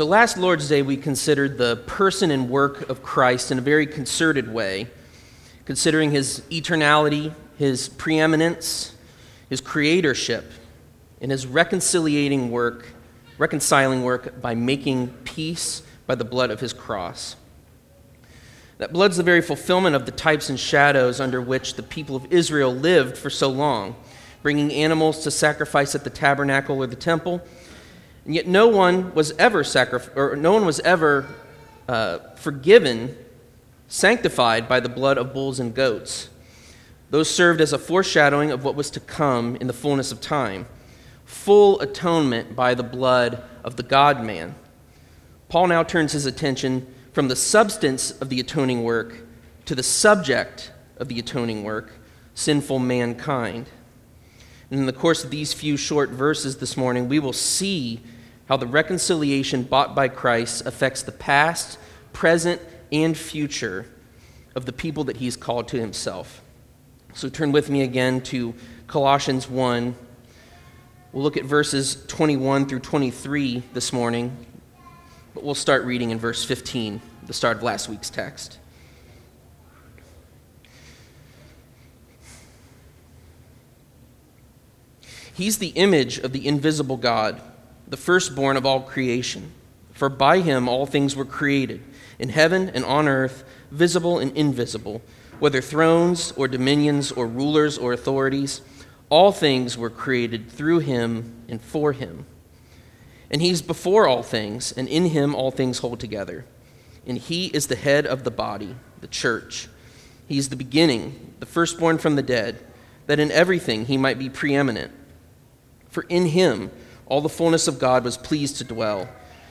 So, last Lord's Day, we considered the person and work of Christ in a very concerted way, considering his eternality, his preeminence, his creatorship, and his reconciliating work, reconciling work by making peace by the blood of his cross. That blood's the very fulfillment of the types and shadows under which the people of Israel lived for so long, bringing animals to sacrifice at the tabernacle or the temple. And yet no one was ever sacrificed, or no one was ever uh, forgiven, sanctified by the blood of bulls and goats. Those served as a foreshadowing of what was to come in the fullness of time full atonement by the blood of the God man. Paul now turns his attention from the substance of the atoning work to the subject of the atoning work, sinful mankind. And in the course of these few short verses this morning, we will see how the reconciliation bought by Christ affects the past, present, and future of the people that he's called to himself. So turn with me again to Colossians 1. We'll look at verses 21 through 23 this morning, but we'll start reading in verse 15, the start of last week's text. He's the image of the invisible God, the firstborn of all creation. For by him all things were created, in heaven and on earth, visible and invisible, whether thrones or dominions or rulers or authorities. All things were created through him and for him. And he's before all things, and in him all things hold together. And he is the head of the body, the church. He is the beginning, the firstborn from the dead, that in everything he might be preeminent. For in him all the fullness of God was pleased to dwell,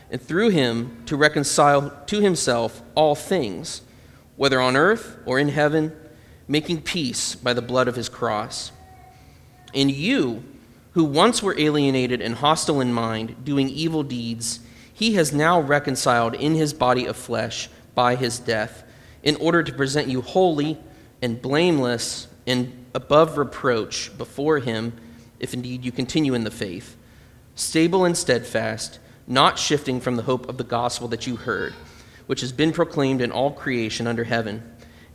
and through him to reconcile to himself all things, whether on earth or in heaven, making peace by the blood of his cross. And you, who once were alienated and hostile in mind, doing evil deeds, he has now reconciled in his body of flesh by his death, in order to present you holy and blameless and above reproach before him, if indeed you continue in the faith, stable and steadfast, not shifting from the hope of the gospel that you heard, which has been proclaimed in all creation under heaven,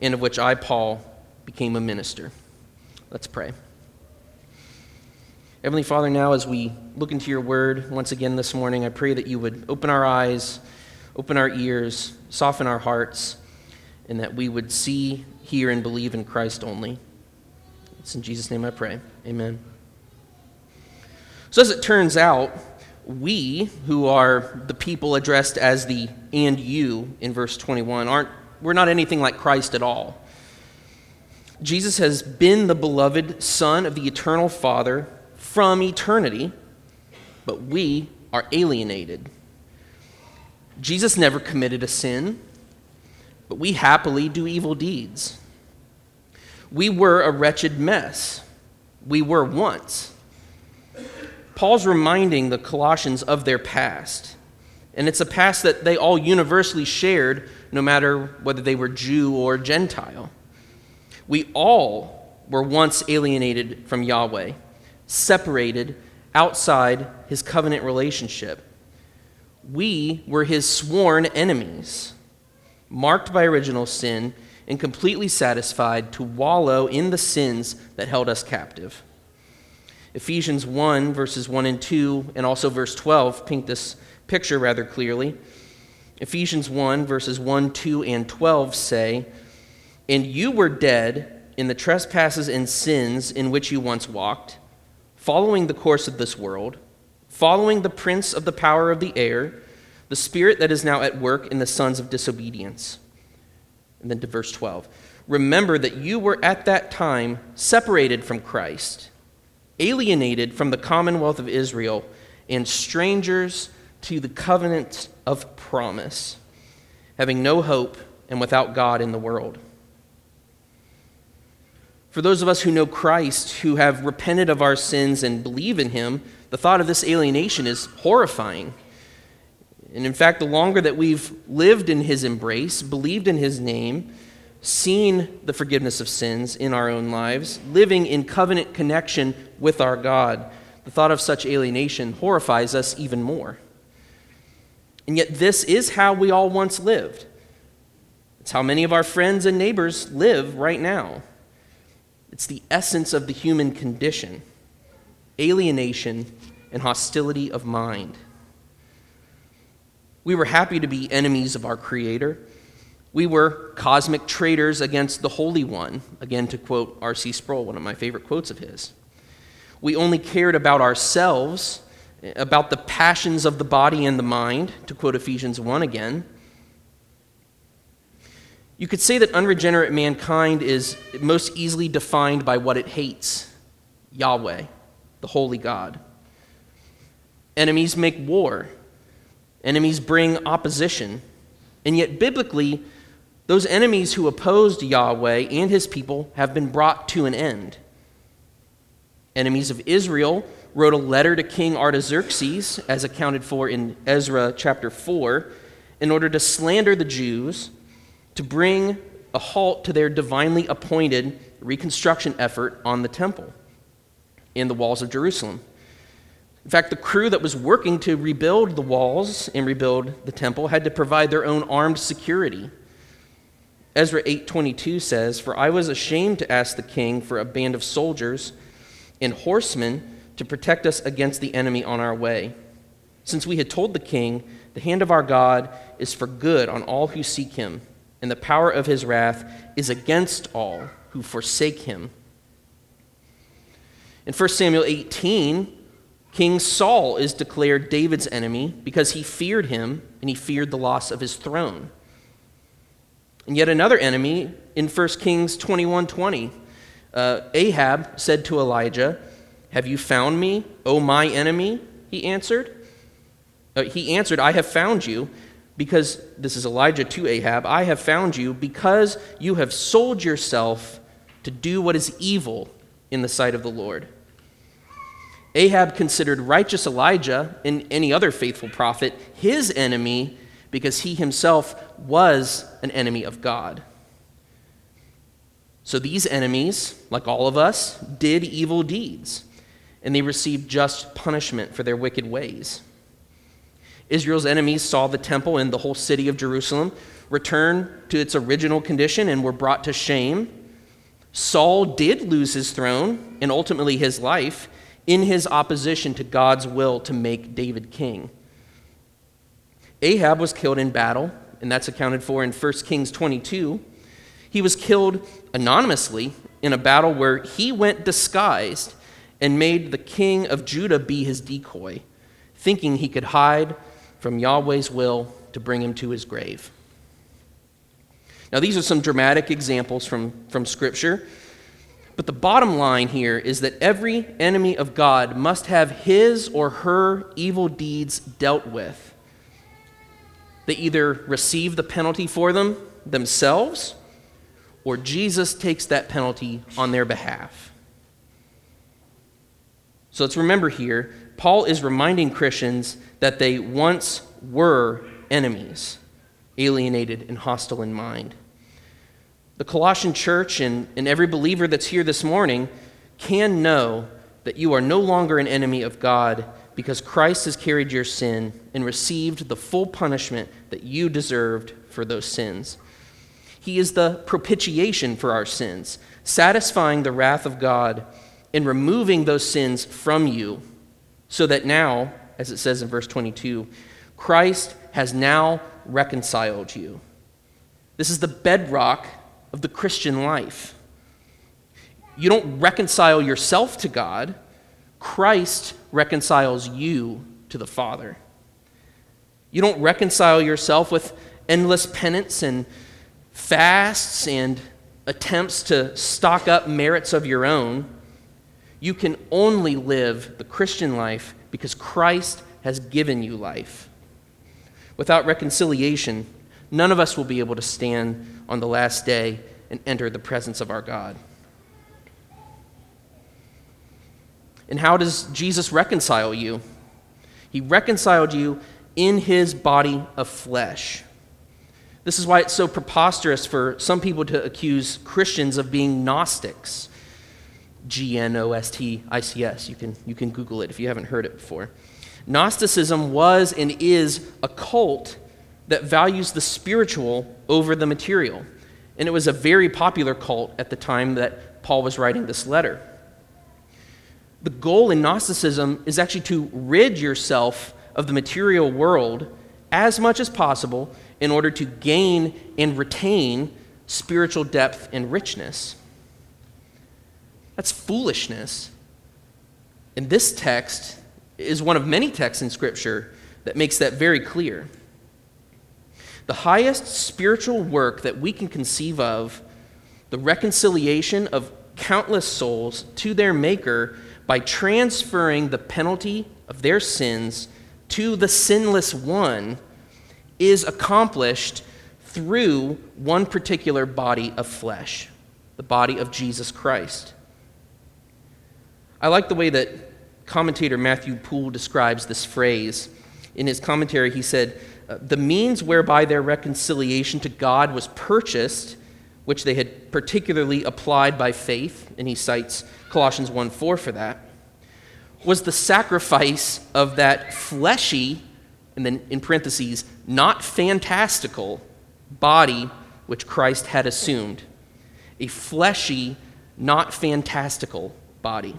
and of which I, Paul, became a minister. Let's pray. Heavenly Father, now as we look into your word once again this morning, I pray that you would open our eyes, open our ears, soften our hearts, and that we would see, hear, and believe in Christ only. It's in Jesus' name I pray. Amen. So, as it turns out, we, who are the people addressed as the and you in verse 21, aren't, we're not anything like Christ at all. Jesus has been the beloved Son of the eternal Father from eternity, but we are alienated. Jesus never committed a sin, but we happily do evil deeds. We were a wretched mess. We were once. Paul's reminding the Colossians of their past. And it's a past that they all universally shared, no matter whether they were Jew or Gentile. We all were once alienated from Yahweh separated outside his covenant relationship. We were his sworn enemies, marked by original sin and completely satisfied to wallow in the sins that held us captive. Ephesians 1, verses 1 and 2, and also verse 12 paint this picture rather clearly. Ephesians 1, verses 1, 2, and 12 say, And you were dead in the trespasses and sins in which you once walked following the course of this world, following the prince of the power of the air, the spirit that is now at work in the sons of disobedience. And then to verse 12 Remember that you were at that time separated from Christ, alienated from the commonwealth of Israel, and strangers to the covenant of promise, having no hope and without God in the world. For those of us who know Christ, who have repented of our sins and believe in him, the thought of this alienation is horrifying. And in fact, the longer that we've lived in his embrace, believed in his name, seen the forgiveness of sins in our own lives, living in covenant connection with our God, the thought of such alienation horrifies us even more. And yet, this is how we all once lived. It's how many of our friends and neighbors live right now. It's the essence of the human condition alienation and hostility of mind. We were happy to be enemies of our Creator. We were cosmic traitors against the Holy One, again, to quote R.C. Sproul, one of my favorite quotes of his. We only cared about ourselves, about the passions of the body and the mind, to quote Ephesians 1 again. You could say that unregenerate mankind is most easily defined by what it hates Yahweh, the holy God. Enemies make war, enemies bring opposition. And yet, biblically, those enemies who opposed Yahweh and his people have been brought to an end. Enemies of Israel wrote a letter to King Artaxerxes, as accounted for in Ezra chapter 4, in order to slander the Jews, to bring a halt to their divinely appointed reconstruction effort on the temple and the walls of Jerusalem. In fact, the crew that was working to rebuild the walls and rebuild the temple had to provide their own armed security. Ezra 8:22 says, "For I was ashamed to ask the king for a band of soldiers and horsemen to protect us against the enemy on our way, since we had told the king, the hand of our God is for good on all who seek him, and the power of his wrath is against all who forsake him." In 1 Samuel 18, King Saul is declared David's enemy because he feared him and he feared the loss of his throne. And yet another enemy in 1 Kings 21 20. Uh, Ahab said to Elijah, Have you found me, O my enemy? He answered. Uh, he answered, I have found you because, this is Elijah to Ahab, I have found you because you have sold yourself to do what is evil in the sight of the Lord. Ahab considered righteous Elijah and any other faithful prophet his enemy because he himself was an enemy of God. So these enemies, like all of us, did evil deeds, and they received just punishment for their wicked ways. Israel's enemies saw the temple and the whole city of Jerusalem return to its original condition and were brought to shame. Saul did lose his throne and ultimately his life in his opposition to God's will to make David king. Ahab was killed in battle, and that's accounted for in 1 Kings 22. He was killed anonymously in a battle where he went disguised and made the king of Judah be his decoy, thinking he could hide from Yahweh's will to bring him to his grave. Now, these are some dramatic examples from, from Scripture. But the bottom line here is that every enemy of God must have his or her evil deeds dealt with. They either receive the penalty for them themselves, or Jesus takes that penalty on their behalf. So let's remember here, Paul is reminding Christians that they once were enemies, alienated and hostile in mind. The Colossian church and, and every believer that's here this morning can know that you are no longer an enemy of God because Christ has carried your sin and received the full punishment that you deserved for those sins. He is the propitiation for our sins, satisfying the wrath of God and removing those sins from you, so that now, as it says in verse 22, Christ has now reconciled you. This is the bedrock of the Christian life. You don't reconcile yourself to God, Christ reconciles you to the Father. You don't reconcile yourself with endless penance and fasts and attempts to stock up merits of your own. You can only live the Christian life because Christ has given you life. Without reconciliation, none of us will be able to stand on the last day and enter the presence of our God. And how does Jesus reconcile you? He reconciled you in his body of flesh. This is why it's so preposterous for some people to accuse Christians of being Gnostics. G N O S T I C S. You can, you can Google it if you haven't heard it before. Gnosticism was and is a cult that values the spiritual over the material. And it was a very popular cult at the time that Paul was writing this letter. The goal in Gnosticism is actually to rid yourself of the material world as much as possible in order to gain and retain spiritual depth and richness. That's foolishness. And this text is one of many texts in Scripture that makes that very clear. The highest spiritual work that we can conceive of, the reconciliation of countless souls to their Maker by transferring the penalty of their sins to the sinless one, is accomplished through one particular body of flesh, the body of Jesus Christ. I like the way that commentator Matthew Poole describes this phrase. In his commentary, he said, uh, The means whereby their reconciliation to God was purchased, which they had particularly applied by faith, and he cites Colossians 1 4 for that, was the sacrifice of that fleshy, and then in parentheses, not fantastical body which Christ had assumed. A fleshy, not fantastical body.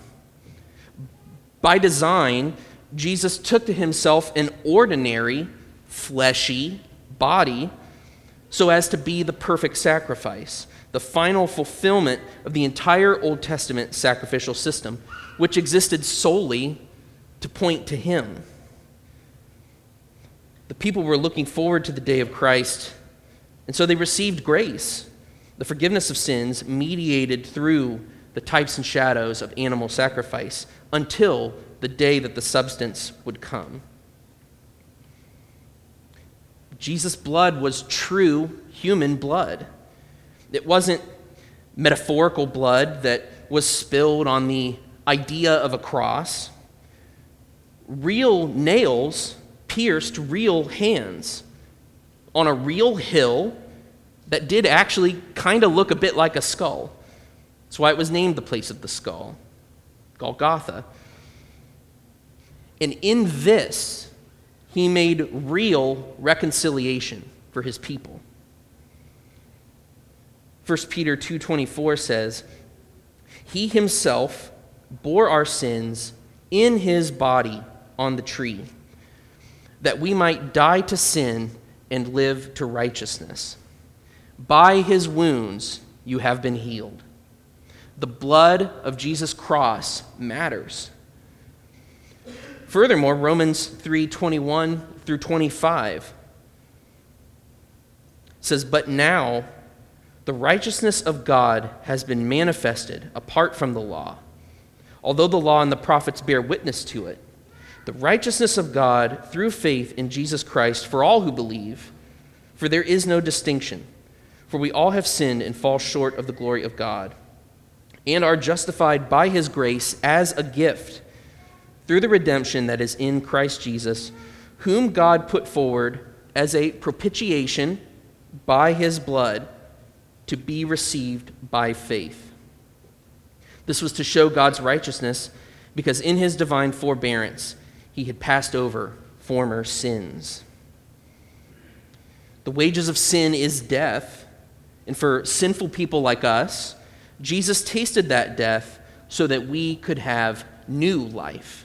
By design, Jesus took to himself an ordinary, fleshy body so as to be the perfect sacrifice, the final fulfillment of the entire Old Testament sacrificial system, which existed solely to point to him. The people were looking forward to the day of Christ, and so they received grace, the forgiveness of sins mediated through the types and shadows of animal sacrifice until the day that the substance would come. Jesus' blood was true human blood. It wasn't metaphorical blood that was spilled on the idea of a cross. Real nails pierced real hands on a real hill that did actually kind of look a bit like a skull. That's why it was named the place of the skull, Golgotha. And in this, he made real reconciliation for his people. 1 Peter 2:24 says, "He himself bore our sins in his body on the tree, that we might die to sin and live to righteousness. By his wounds you have been healed." The blood of Jesus' cross matters. Furthermore, Romans 3:21 through 25 says, "But now the righteousness of God has been manifested apart from the law, although the law and the prophets bear witness to it. The righteousness of God through faith in Jesus Christ for all who believe, for there is no distinction, for we all have sinned and fall short of the glory of God." and are justified by his grace as a gift through the redemption that is in Christ Jesus, whom God put forward as a propitiation by his blood to be received by faith. This was to show God's righteousness because in his divine forbearance he had passed over former sins. The wages of sin is death, and for sinful people like us, Jesus tasted that death so that we could have new life.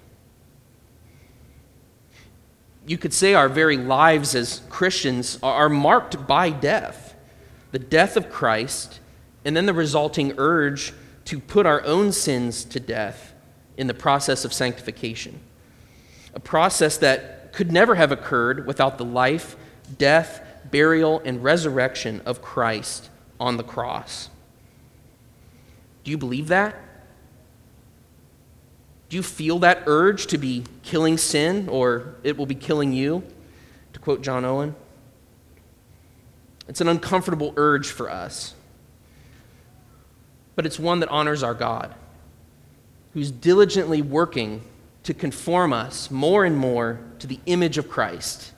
You could say our very lives as Christians are marked by death the death of Christ, and then the resulting urge to put our own sins to death in the process of sanctification. A process that could never have occurred without the life, death, burial, and resurrection of Christ on the cross. Do you believe that? Do you feel that urge to be killing sin or it will be killing you? To quote John Owen. It's an uncomfortable urge for us. But it's one that honors our God, who's diligently working to conform us more and more to the image of Christ.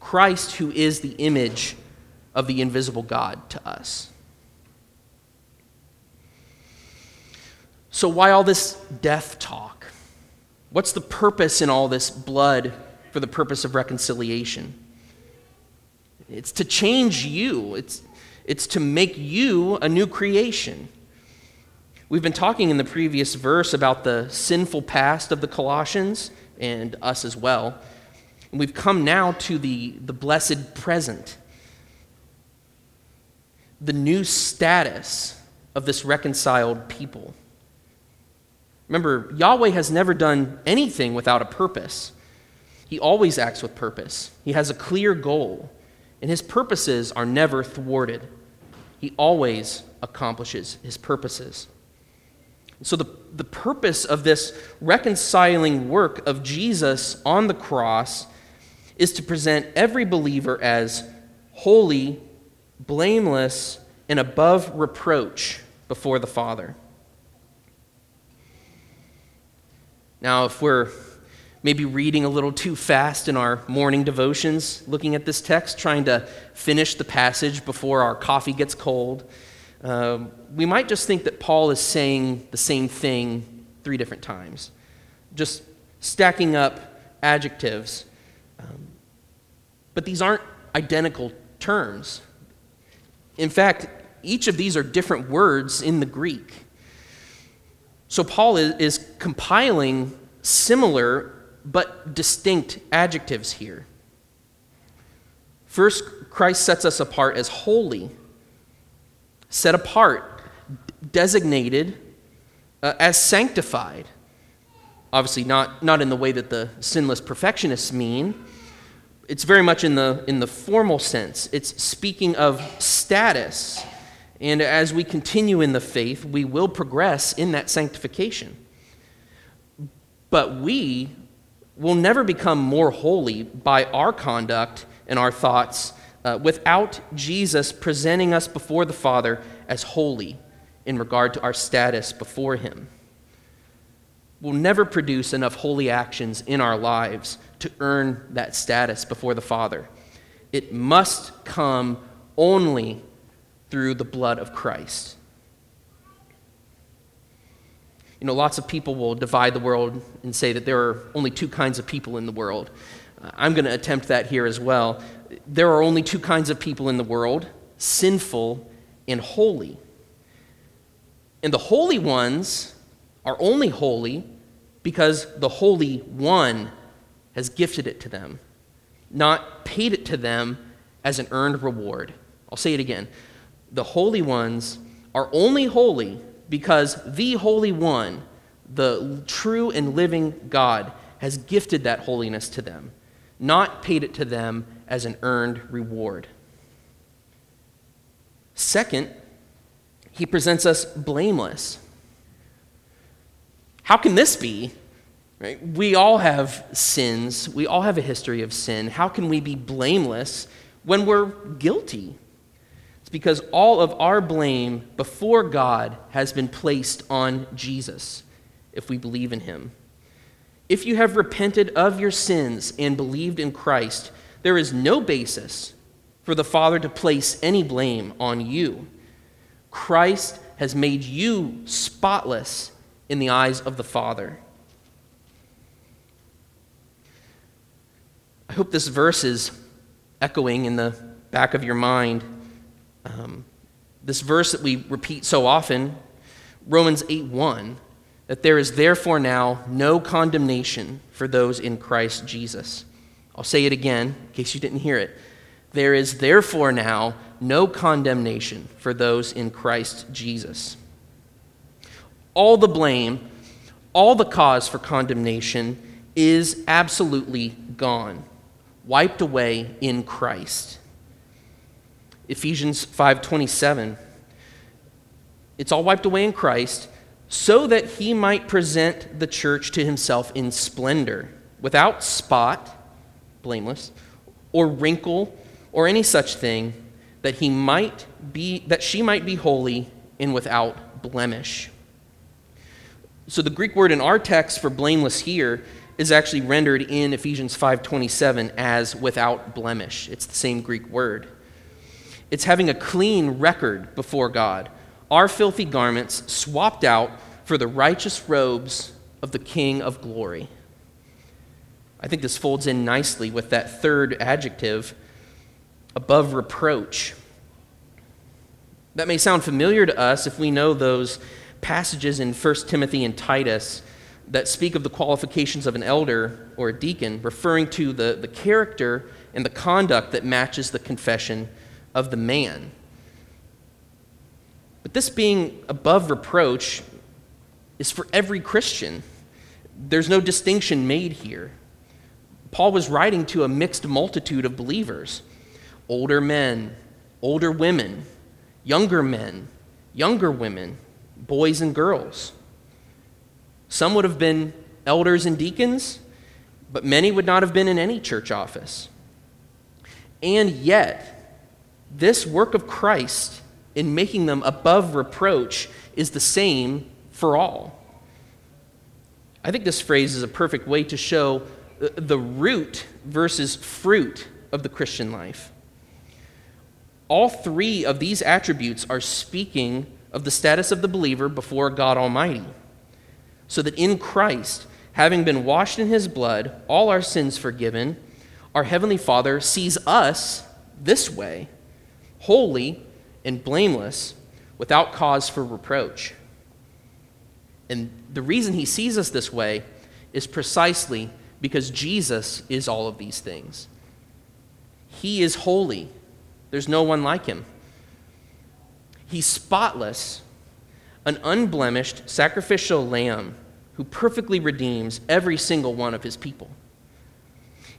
Christ, who is the image of the invisible God to us. So, why all this death talk? What's the purpose in all this blood for the purpose of reconciliation? It's to change you, it's, it's to make you a new creation. We've been talking in the previous verse about the sinful past of the Colossians and us as well. And we've come now to the, the blessed present, the new status of this reconciled people. Remember, Yahweh has never done anything without a purpose. He always acts with purpose. He has a clear goal, and his purposes are never thwarted. He always accomplishes his purposes. So, the, the purpose of this reconciling work of Jesus on the cross is to present every believer as holy, blameless, and above reproach before the Father. Now, if we're maybe reading a little too fast in our morning devotions, looking at this text, trying to finish the passage before our coffee gets cold, um, we might just think that Paul is saying the same thing three different times, just stacking up adjectives. Um, but these aren't identical terms. In fact, each of these are different words in the Greek. So Paul is, is compiling similar but distinct adjectives here. First, Christ sets us apart as holy, set apart, designated uh, as sanctified. Obviously, not, not in the way that the sinless perfectionists mean. It's very much in the, in the formal sense. It's speaking of status and as we continue in the faith, we will progress in that sanctification. But we will never become more holy by our conduct and our thoughts uh, without Jesus presenting us before the Father as holy in regard to our status before Him. We'll never produce enough holy actions in our lives to earn that status before the Father. It must come only through the blood of Christ. You know, lots of people will divide the world and say that there are only two kinds of people in the world. Uh, I'm going to attempt that here as well. There are only two kinds of people in the world sinful and holy. And the holy ones are only holy because the Holy One has gifted it to them, not paid it to them as an earned reward. I'll say it again the holy ones are only holy because the Holy One, the true and living God, has gifted that holiness to them, not paid it to them as an earned reward. Second, he presents us blameless. How can this be? Right? We all have sins. We all have a history of sin. How can we be blameless when we're guilty? Because all of our blame before God has been placed on Jesus if we believe in him. If you have repented of your sins and believed in Christ, there is no basis for the Father to place any blame on you. Christ has made you spotless in the eyes of the Father. I hope this verse is echoing in the back of your mind this verse that we repeat so often, Romans 8 1, that there is therefore now no condemnation for those in Christ Jesus. I'll say it again in case you didn't hear it. There is therefore now no condemnation for those in Christ Jesus. All the blame, all the cause for condemnation is absolutely gone, wiped away in Christ. Ephesians 5:27. It's all wiped away in Christ so that he might present the church to himself in splendor, without spot, blameless, or wrinkle, or any such thing, that he might be that she might be holy and without blemish. So the Greek word in our text for blameless here is actually rendered in Ephesians 5:27 as without blemish. It's the same Greek word. It's having a clean record before God. Our filthy garments swapped out for the righteous robes of the King of glory. I think this folds in nicely with that third adjective, above reproach. That may sound familiar to us if we know those passages in 1 Timothy and Titus that speak of the qualifications of an elder or a deacon, referring to the, the character and the conduct that matches the confession of the man. But this being above reproach is for every Christian. There's no distinction made here. Paul was writing to a mixed multitude of believers older men, older women, younger men, younger women, boys and girls. Some would have been elders and deacons, but many would not have been in any church office. And yet, this work of Christ in making them above reproach is the same for all. I think this phrase is a perfect way to show uh, the root versus fruit of the Christian life. All three of these attributes are speaking of the status of the believer before God Almighty, so that in Christ, having been washed in his blood, all our sins forgiven, our Heavenly Father sees us this way, holy and blameless, without cause for reproach. And the reason he sees us this way is precisely because Jesus is all of these things. He is holy, there's no one like him. He's spotless, an unblemished sacrificial lamb who perfectly redeems every single one of his people.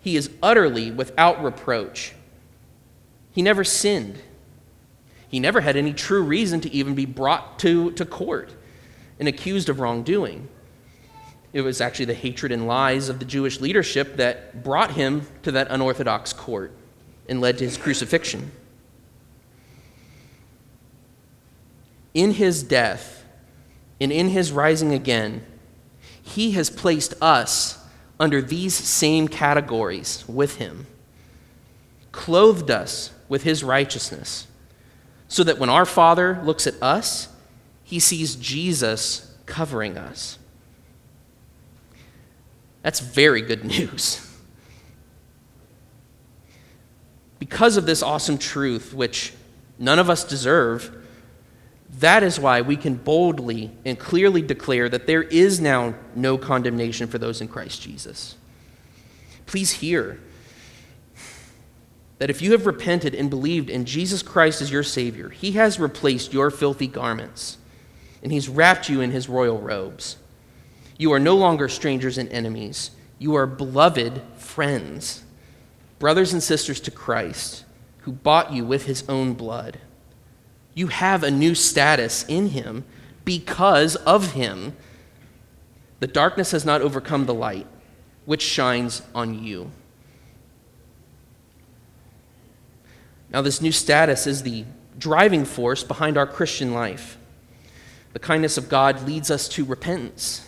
He is utterly without reproach. He never sinned. He never had any true reason to even be brought to, to court and accused of wrongdoing. It was actually the hatred and lies of the Jewish leadership that brought him to that unorthodox court and led to his crucifixion. In his death and in his rising again, he has placed us under these same categories with him, clothed us with his righteousness, so that when our Father looks at us, he sees Jesus covering us. That's very good news. Because of this awesome truth, which none of us deserve, that is why we can boldly and clearly declare that there is now no condemnation for those in Christ Jesus. Please hear that if you have repented and believed in Jesus Christ as your Savior, He has replaced your filthy garments and He's wrapped you in His royal robes. You are no longer strangers and enemies. You are beloved friends, brothers and sisters to Christ, who bought you with his own blood. You have a new status in him because of him. The darkness has not overcome the light, which shines on you. Now, this new status is the driving force behind our Christian life. The kindness of God leads us to repentance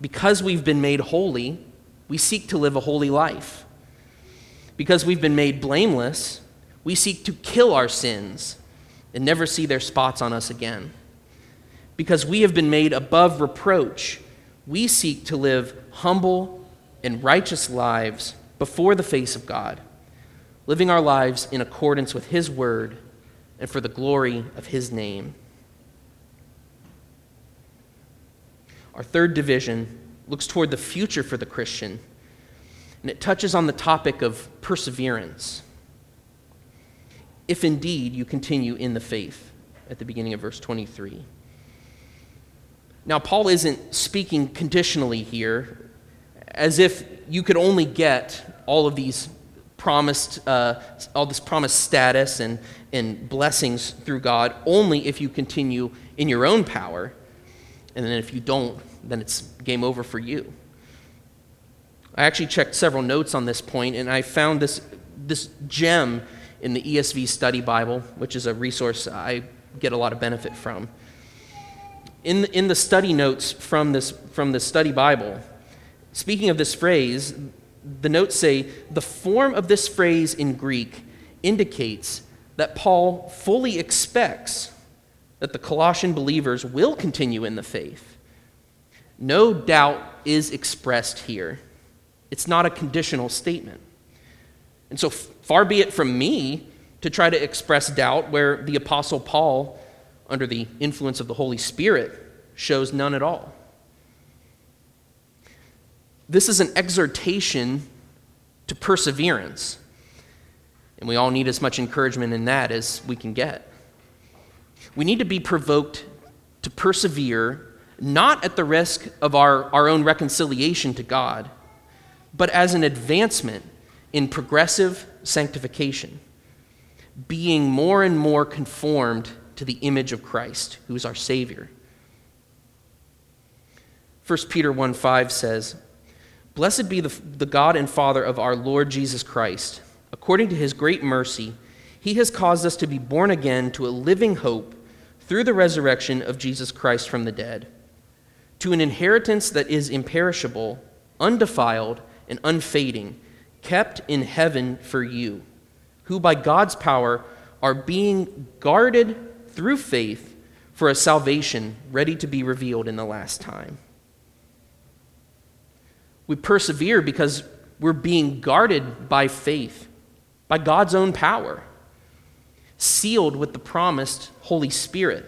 because we've been made holy, we seek to live a holy life. Because we've been made blameless, we seek to kill our sins and never see their spots on us again. Because we have been made above reproach, we seek to live humble and righteous lives before the face of God, living our lives in accordance with His word and for the glory of His name. Our third division looks toward the future for the Christian, and it touches on the topic of perseverance. If indeed you continue in the faith, at the beginning of verse 23. Now, Paul isn't speaking conditionally here, as if you could only get all of these promised, uh, all this promised status and, and blessings through God only if you continue in your own power. And then if you don't, then it's game over for you. I actually checked several notes on this point, and I found this, this gem in the ESV Study Bible, which is a resource I get a lot of benefit from. In in the study notes from this, from the Study Bible, speaking of this phrase, the notes say the form of this phrase in Greek indicates that Paul fully expects that the Colossian believers will continue in the faith. No doubt is expressed here. It's not a conditional statement. And so, far be it from me to try to express doubt where the Apostle Paul, under the influence of the Holy Spirit, shows none at all. This is an exhortation to perseverance. And we all need as much encouragement in that as we can get. We need to be provoked to persevere, not at the risk of our, our own reconciliation to God, but as an advancement in progressive sanctification, being more and more conformed to the image of Christ, who is our Savior. 1 Peter 1 5 says, Blessed be the, the God and Father of our Lord Jesus Christ. According to his great mercy, he has caused us to be born again to a living hope through the resurrection of Jesus Christ from the dead, to an inheritance that is imperishable, undefiled, and unfading kept in heaven for you, who by God's power are being guarded through faith for a salvation ready to be revealed in the last time. We persevere because we're being guarded by faith, by God's own power, sealed with the promised Holy Spirit.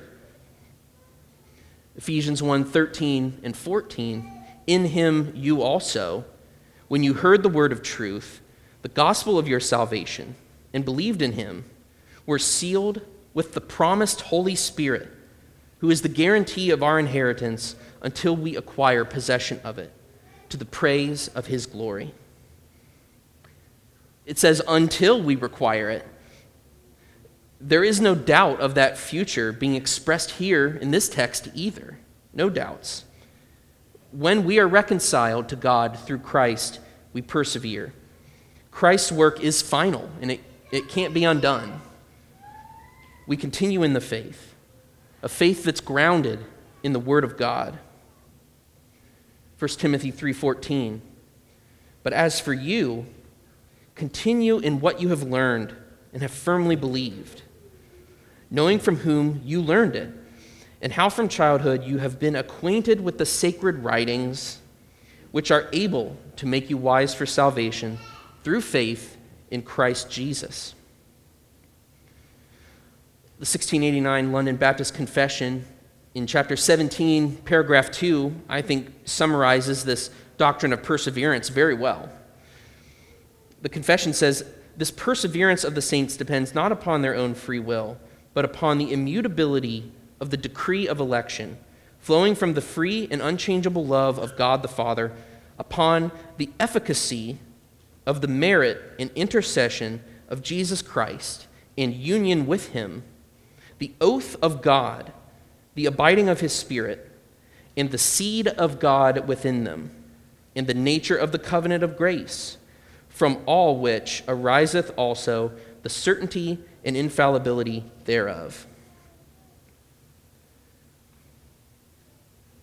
Ephesians 1 13 and 14. In him you also when you heard the word of truth, the gospel of your salvation, and believed in him, were sealed with the promised Holy Spirit, who is the guarantee of our inheritance until we acquire possession of it, to the praise of his glory. It says, until we require it. There is no doubt of that future being expressed here in this text either. No doubts when we are reconciled to God through Christ, we persevere. Christ's work is final and it, it can't be undone. We continue in the faith, a faith that's grounded in the Word of God. 1 Timothy 3:14 But as for you continue in what you have learned and have firmly believed knowing from whom you learned it and how from childhood you have been acquainted with the sacred writings, which are able to make you wise for salvation through faith in Christ Jesus. The 1689 London Baptist Confession, in chapter 17, paragraph 2, I think summarizes this doctrine of perseverance very well. The confession says, This perseverance of the saints depends not upon their own free will, but upon the immutability of the decree of election, flowing from the free and unchangeable love of God the Father, upon the efficacy of the merit and intercession of Jesus Christ in union with him, the oath of God, the abiding of his Spirit, and the seed of God within them, in the nature of the covenant of grace, from all which ariseth also the certainty and infallibility thereof.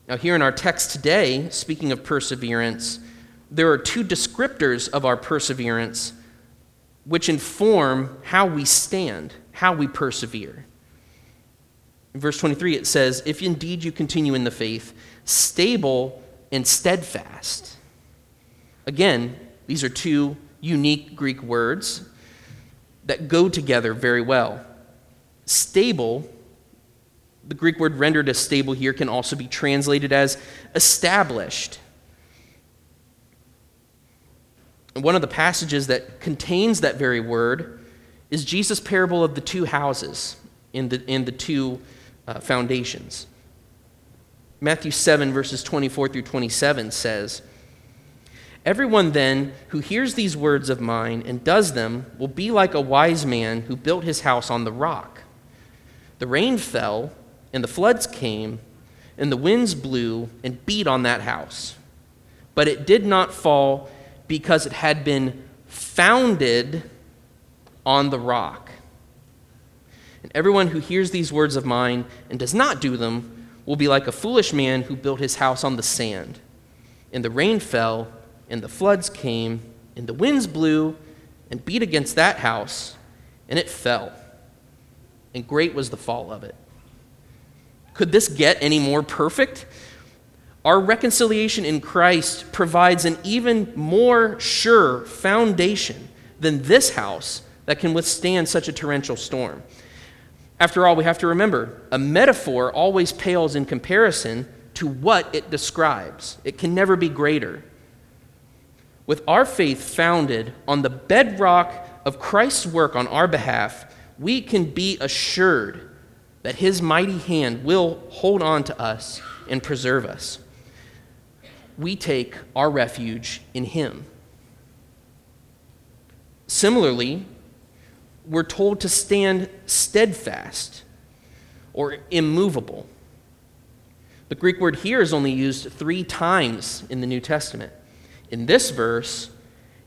Now, here in our text today, speaking of perseverance, there are two descriptors of our perseverance which inform how we stand, how we persevere. Verse 23, it says, If indeed you continue in the faith, stable and steadfast. Again, these are two unique Greek words that go together very well. Stable the Greek word rendered as stable here can also be translated as established. And one of the passages that contains that very word is Jesus' parable of the two houses in the, in the two uh, foundations. Matthew 7, verses 24 through 27 says, Everyone then who hears these words of mine and does them will be like a wise man who built his house on the rock. The rain fell and the floods came, and the winds blew and beat on that house. But it did not fall because it had been founded on the rock. And everyone who hears these words of mine and does not do them will be like a foolish man who built his house on the sand. And the rain fell, and the floods came, and the winds blew and beat against that house, and it fell. And great was the fall of it. Could this get any more perfect? Our reconciliation in Christ provides an even more sure foundation than this house that can withstand such a torrential storm. After all, we have to remember a metaphor always pales in comparison to what it describes, it can never be greater. With our faith founded on the bedrock of Christ's work on our behalf, we can be assured that his mighty hand will hold on to us and preserve us. We take our refuge in him. Similarly, we're told to stand steadfast or immovable. The Greek word here is only used three times in the New Testament. In this verse,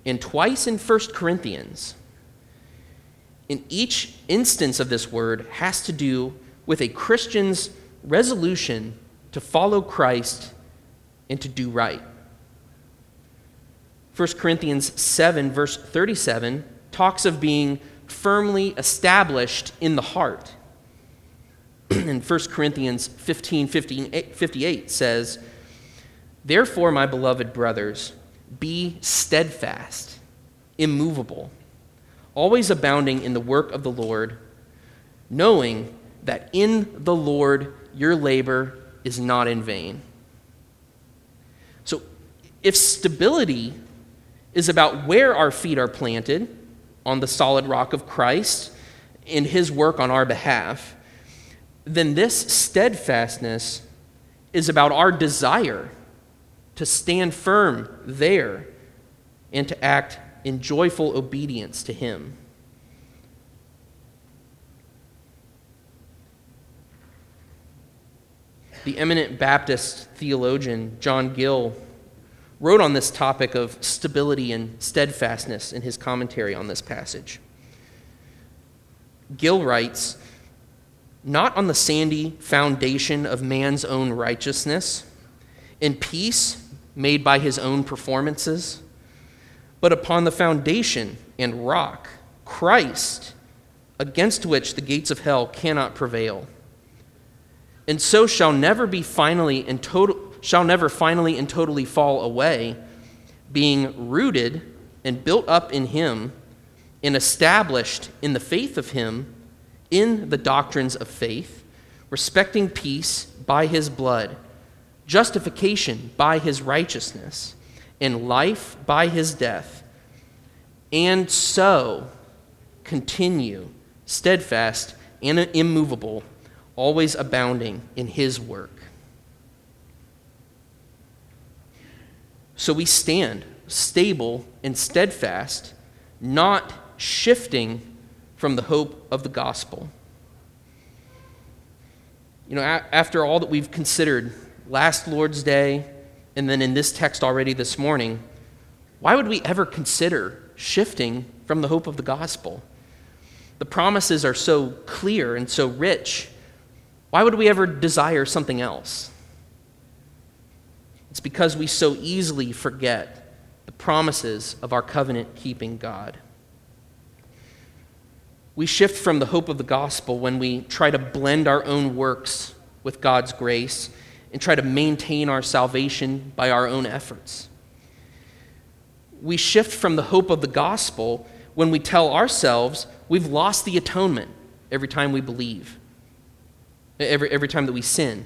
and twice in 1 Corinthians. In each instance of this word has to do with a Christian's resolution to follow Christ and to do right. 1 Corinthians 7, verse 37, talks of being firmly established in the heart. and 1 Corinthians 15, 15 58 says, Therefore, my beloved brothers, be steadfast, immovable, always abounding in the work of the Lord, knowing that in the Lord your labor is not in vain. So, if stability is about where our feet are planted, on the solid rock of Christ in his work on our behalf, then this steadfastness is about our desire to stand firm there and to act in joyful obedience to him. The eminent Baptist theologian John Gill wrote on this topic of stability and steadfastness in his commentary on this passage. Gill writes, Not on the sandy foundation of man's own righteousness, in peace made by his own performances, but upon the foundation and rock, Christ, against which the gates of hell cannot prevail. And so shall never be finally and total shall never finally and totally fall away, being rooted and built up in Him and established in the faith of Him, in the doctrines of faith, respecting peace by His blood, justification by His righteousness, and life by His death, and so continue steadfast and immovable, always abounding in His work. So we stand stable and steadfast, not shifting from the hope of the gospel. You know, a- after all that we've considered last Lord's Day and then in this text already this morning, why would we ever consider shifting from the hope of the gospel? The promises are so clear and so rich. Why would we ever desire something else? It's because we so easily forget the promises of our covenant keeping God. We shift from the hope of the gospel when we try to blend our own works with God's grace and try to maintain our salvation by our own efforts. We shift from the hope of the gospel when we tell ourselves we've lost the atonement every time we believe, every, every time that we sin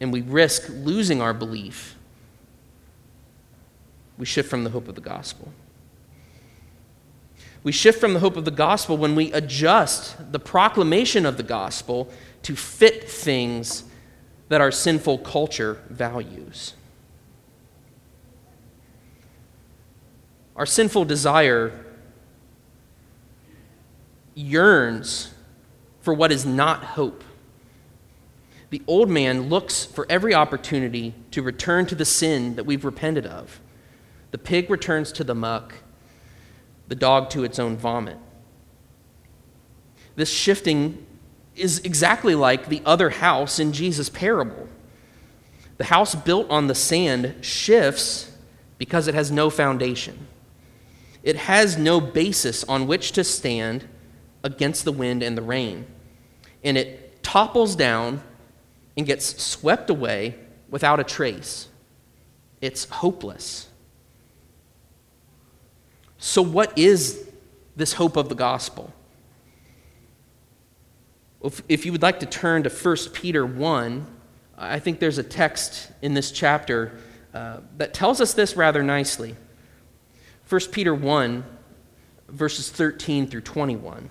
and we risk losing our belief, we shift from the hope of the gospel. We shift from the hope of the gospel when we adjust the proclamation of the gospel to fit things that our sinful culture values. Our sinful desire yearns for what is not hope the old man looks for every opportunity to return to the sin that we've repented of. The pig returns to the muck. the dog to its own vomit. This shifting is exactly like the other house in Jesus' parable. The house built on the sand shifts because it has no foundation. It has no basis on which to stand against the wind and the rain. And it topples down and gets swept away without a trace. It's hopeless. So, what is this hope of the gospel? If, if you would like to turn to 1 Peter 1, I think there's a text in this chapter uh, that tells us this rather nicely. 1 Peter 1, verses 13 through 21.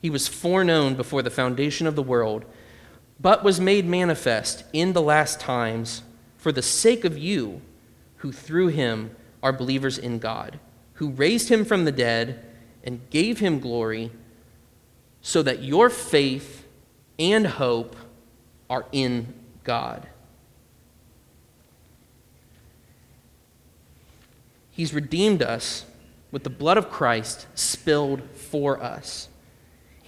He was foreknown before the foundation of the world, but was made manifest in the last times for the sake of you, who through him are believers in God, who raised him from the dead and gave him glory, so that your faith and hope are in God. He's redeemed us with the blood of Christ spilled for us.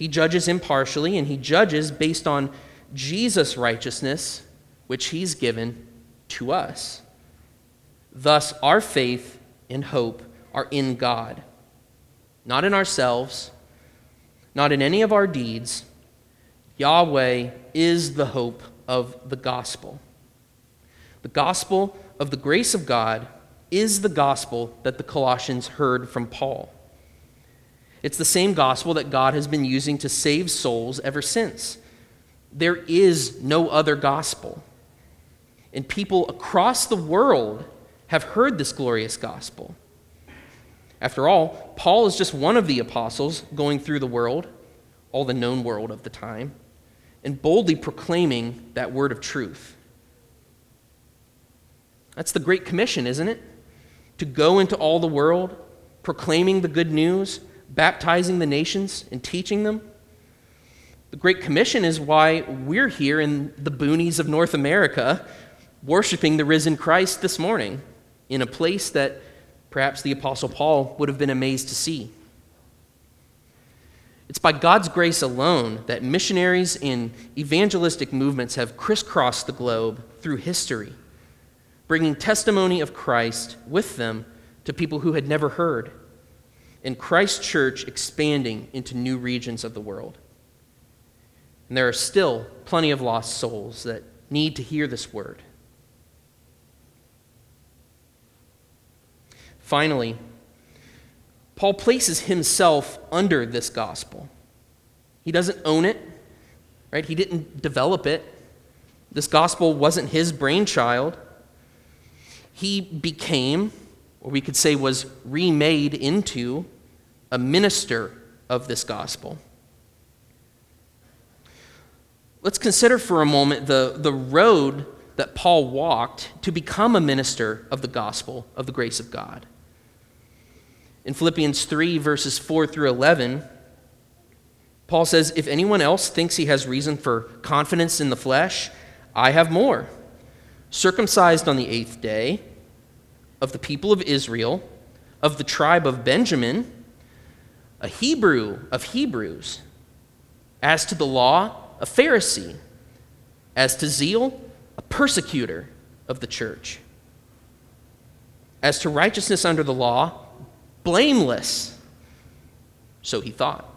He judges impartially, and he judges based on Jesus' righteousness, which he's given to us. Thus, our faith and hope are in God, not in ourselves, not in any of our deeds. Yahweh is the hope of the gospel. The gospel of the grace of God is the gospel that the Colossians heard from Paul. It's the same gospel that God has been using to save souls ever since. There is no other gospel. And people across the world have heard this glorious gospel. After all, Paul is just one of the apostles going through the world, all the known world of the time, and boldly proclaiming that word of truth. That's the Great Commission, isn't it? To go into all the world, proclaiming the good news, baptizing the nations and teaching them. The Great Commission is why we're here in the boonies of North America worshiping the risen Christ this morning in a place that perhaps the Apostle Paul would have been amazed to see. It's by God's grace alone that missionaries in evangelistic movements have crisscrossed the globe through history, bringing testimony of Christ with them to people who had never heard and Christ Church expanding into new regions of the world. And there are still plenty of lost souls that need to hear this word. Finally, Paul places himself under this gospel. He doesn't own it, right? He didn't develop it. This gospel wasn't his brainchild. He became or we could say was remade into a minister of this gospel. Let's consider for a moment the, the road that Paul walked to become a minister of the gospel of the grace of God. In Philippians 3, verses 4 through 11, Paul says, If anyone else thinks he has reason for confidence in the flesh, I have more. Circumcised on the eighth day, of the people of Israel, of the tribe of Benjamin, a Hebrew of Hebrews, as to the law, a Pharisee, as to zeal, a persecutor of the church, as to righteousness under the law, blameless. So he thought.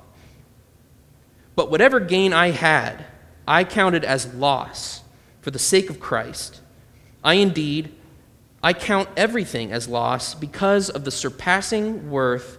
But whatever gain I had, I counted as loss for the sake of Christ. I indeed, I count everything as loss because of the surpassing worth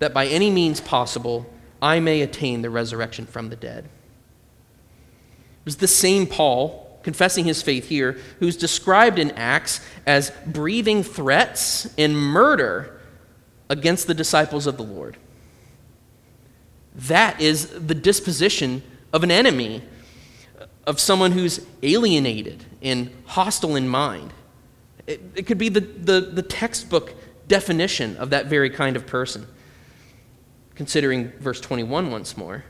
that by any means possible I may attain the resurrection from the dead. It was the same Paul confessing his faith here, who's described in Acts as breathing threats and murder against the disciples of the Lord. That is the disposition of an enemy, of someone who's alienated and hostile in mind. It, it could be the, the, the textbook definition of that very kind of person. Considering verse 21 once more.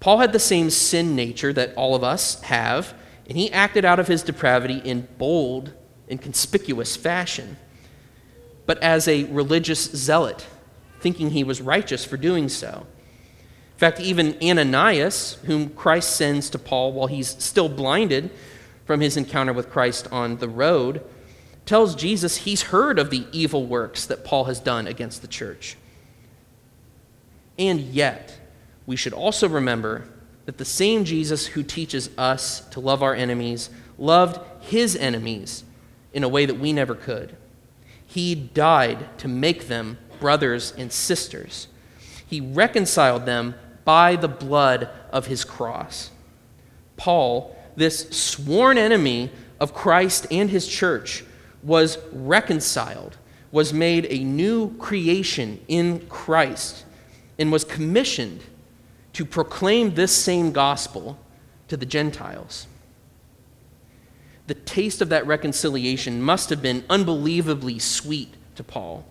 Paul had the same sin nature that all of us have, and he acted out of his depravity in bold and conspicuous fashion, but as a religious zealot thinking he was righteous for doing so. In fact, even Ananias, whom Christ sends to Paul while he's still blinded from his encounter with Christ on the road, tells Jesus he's heard of the evil works that Paul has done against the church. And yet, we should also remember that the same Jesus who teaches us to love our enemies loved his enemies in a way that we never could. He died to make them brothers and sisters. He reconciled them by the blood of his cross. Paul, this sworn enemy of Christ and his church, was reconciled, was made a new creation in Christ, and was commissioned to proclaim this same gospel to the Gentiles. The taste of that reconciliation must have been unbelievably sweet to Paul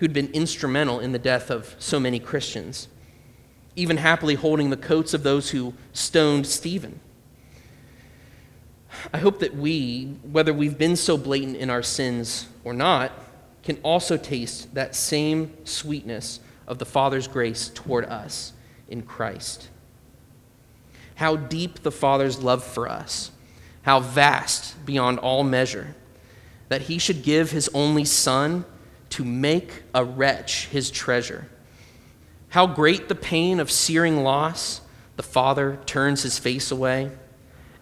who'd been instrumental in the death of so many Christians, even happily holding the coats of those who stoned Stephen. I hope that we, whether we've been so blatant in our sins or not, can also taste that same sweetness of the Father's grace toward us in Christ. How deep the Father's love for us, how vast beyond all measure, that He should give His only Son to make a wretch his treasure. How great the pain of searing loss, the Father turns his face away,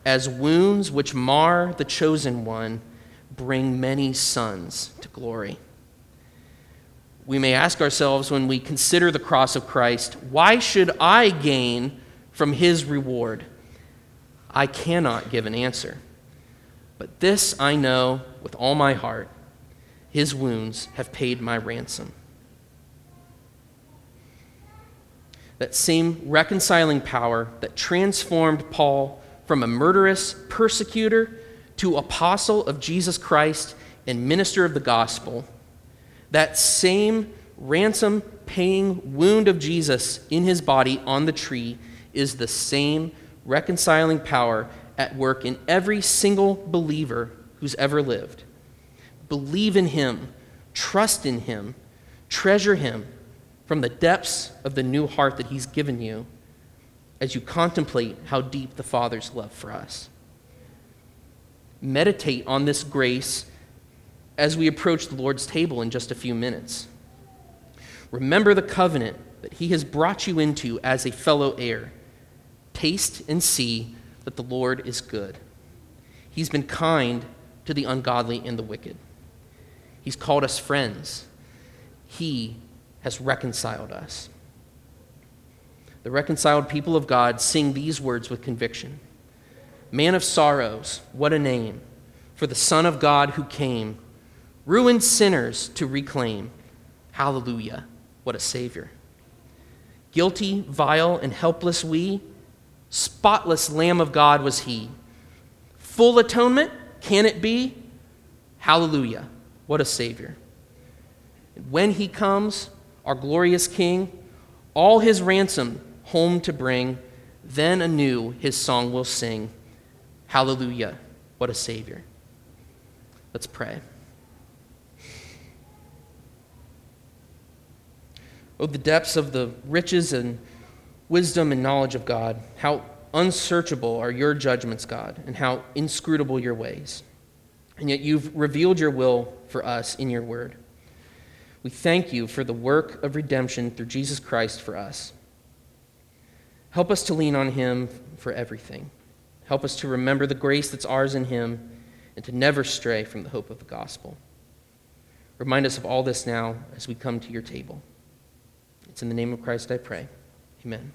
as wounds which mar the chosen one bring many sons to glory. We may ask ourselves when we consider the cross of Christ, why should I gain from his reward? I cannot give an answer. But this I know with all my heart his wounds have paid my ransom. That same reconciling power that transformed Paul from a murderous persecutor to apostle of Jesus Christ and minister of the gospel, that same ransom paying wound of Jesus in his body on the tree is the same reconciling power at work in every single believer who's ever lived. Believe in him, trust in him, treasure him from the depths of the new heart that he's given you as you contemplate how deep the Father's love for us. Meditate on this grace as we approach the Lord's table in just a few minutes. Remember the covenant that he has brought you into as a fellow heir. Taste and see that the Lord is good. He's been kind to the ungodly and the wicked. He's called us friends. He has reconciled us. The reconciled people of God sing these words with conviction Man of sorrows, what a name for the Son of God who came, ruined sinners to reclaim. Hallelujah, what a Savior. Guilty, vile, and helpless we, spotless Lamb of God was He. Full atonement, can it be? Hallelujah, what a Savior. When He comes, our glorious King, all His ransom home to bring, then anew His song will sing. Hallelujah, what a Savior. Let's pray. Oh, the depths of the riches and wisdom and knowledge of God. How unsearchable are your judgments, God, and how inscrutable your ways. And yet you've revealed your will for us in your word. We thank you for the work of redemption through Jesus Christ for us. Help us to lean on him for everything. Help us to remember the grace that's ours in him and to never stray from the hope of the gospel. Remind us of all this now as we come to your table. It's in the name of Christ I pray. Amen.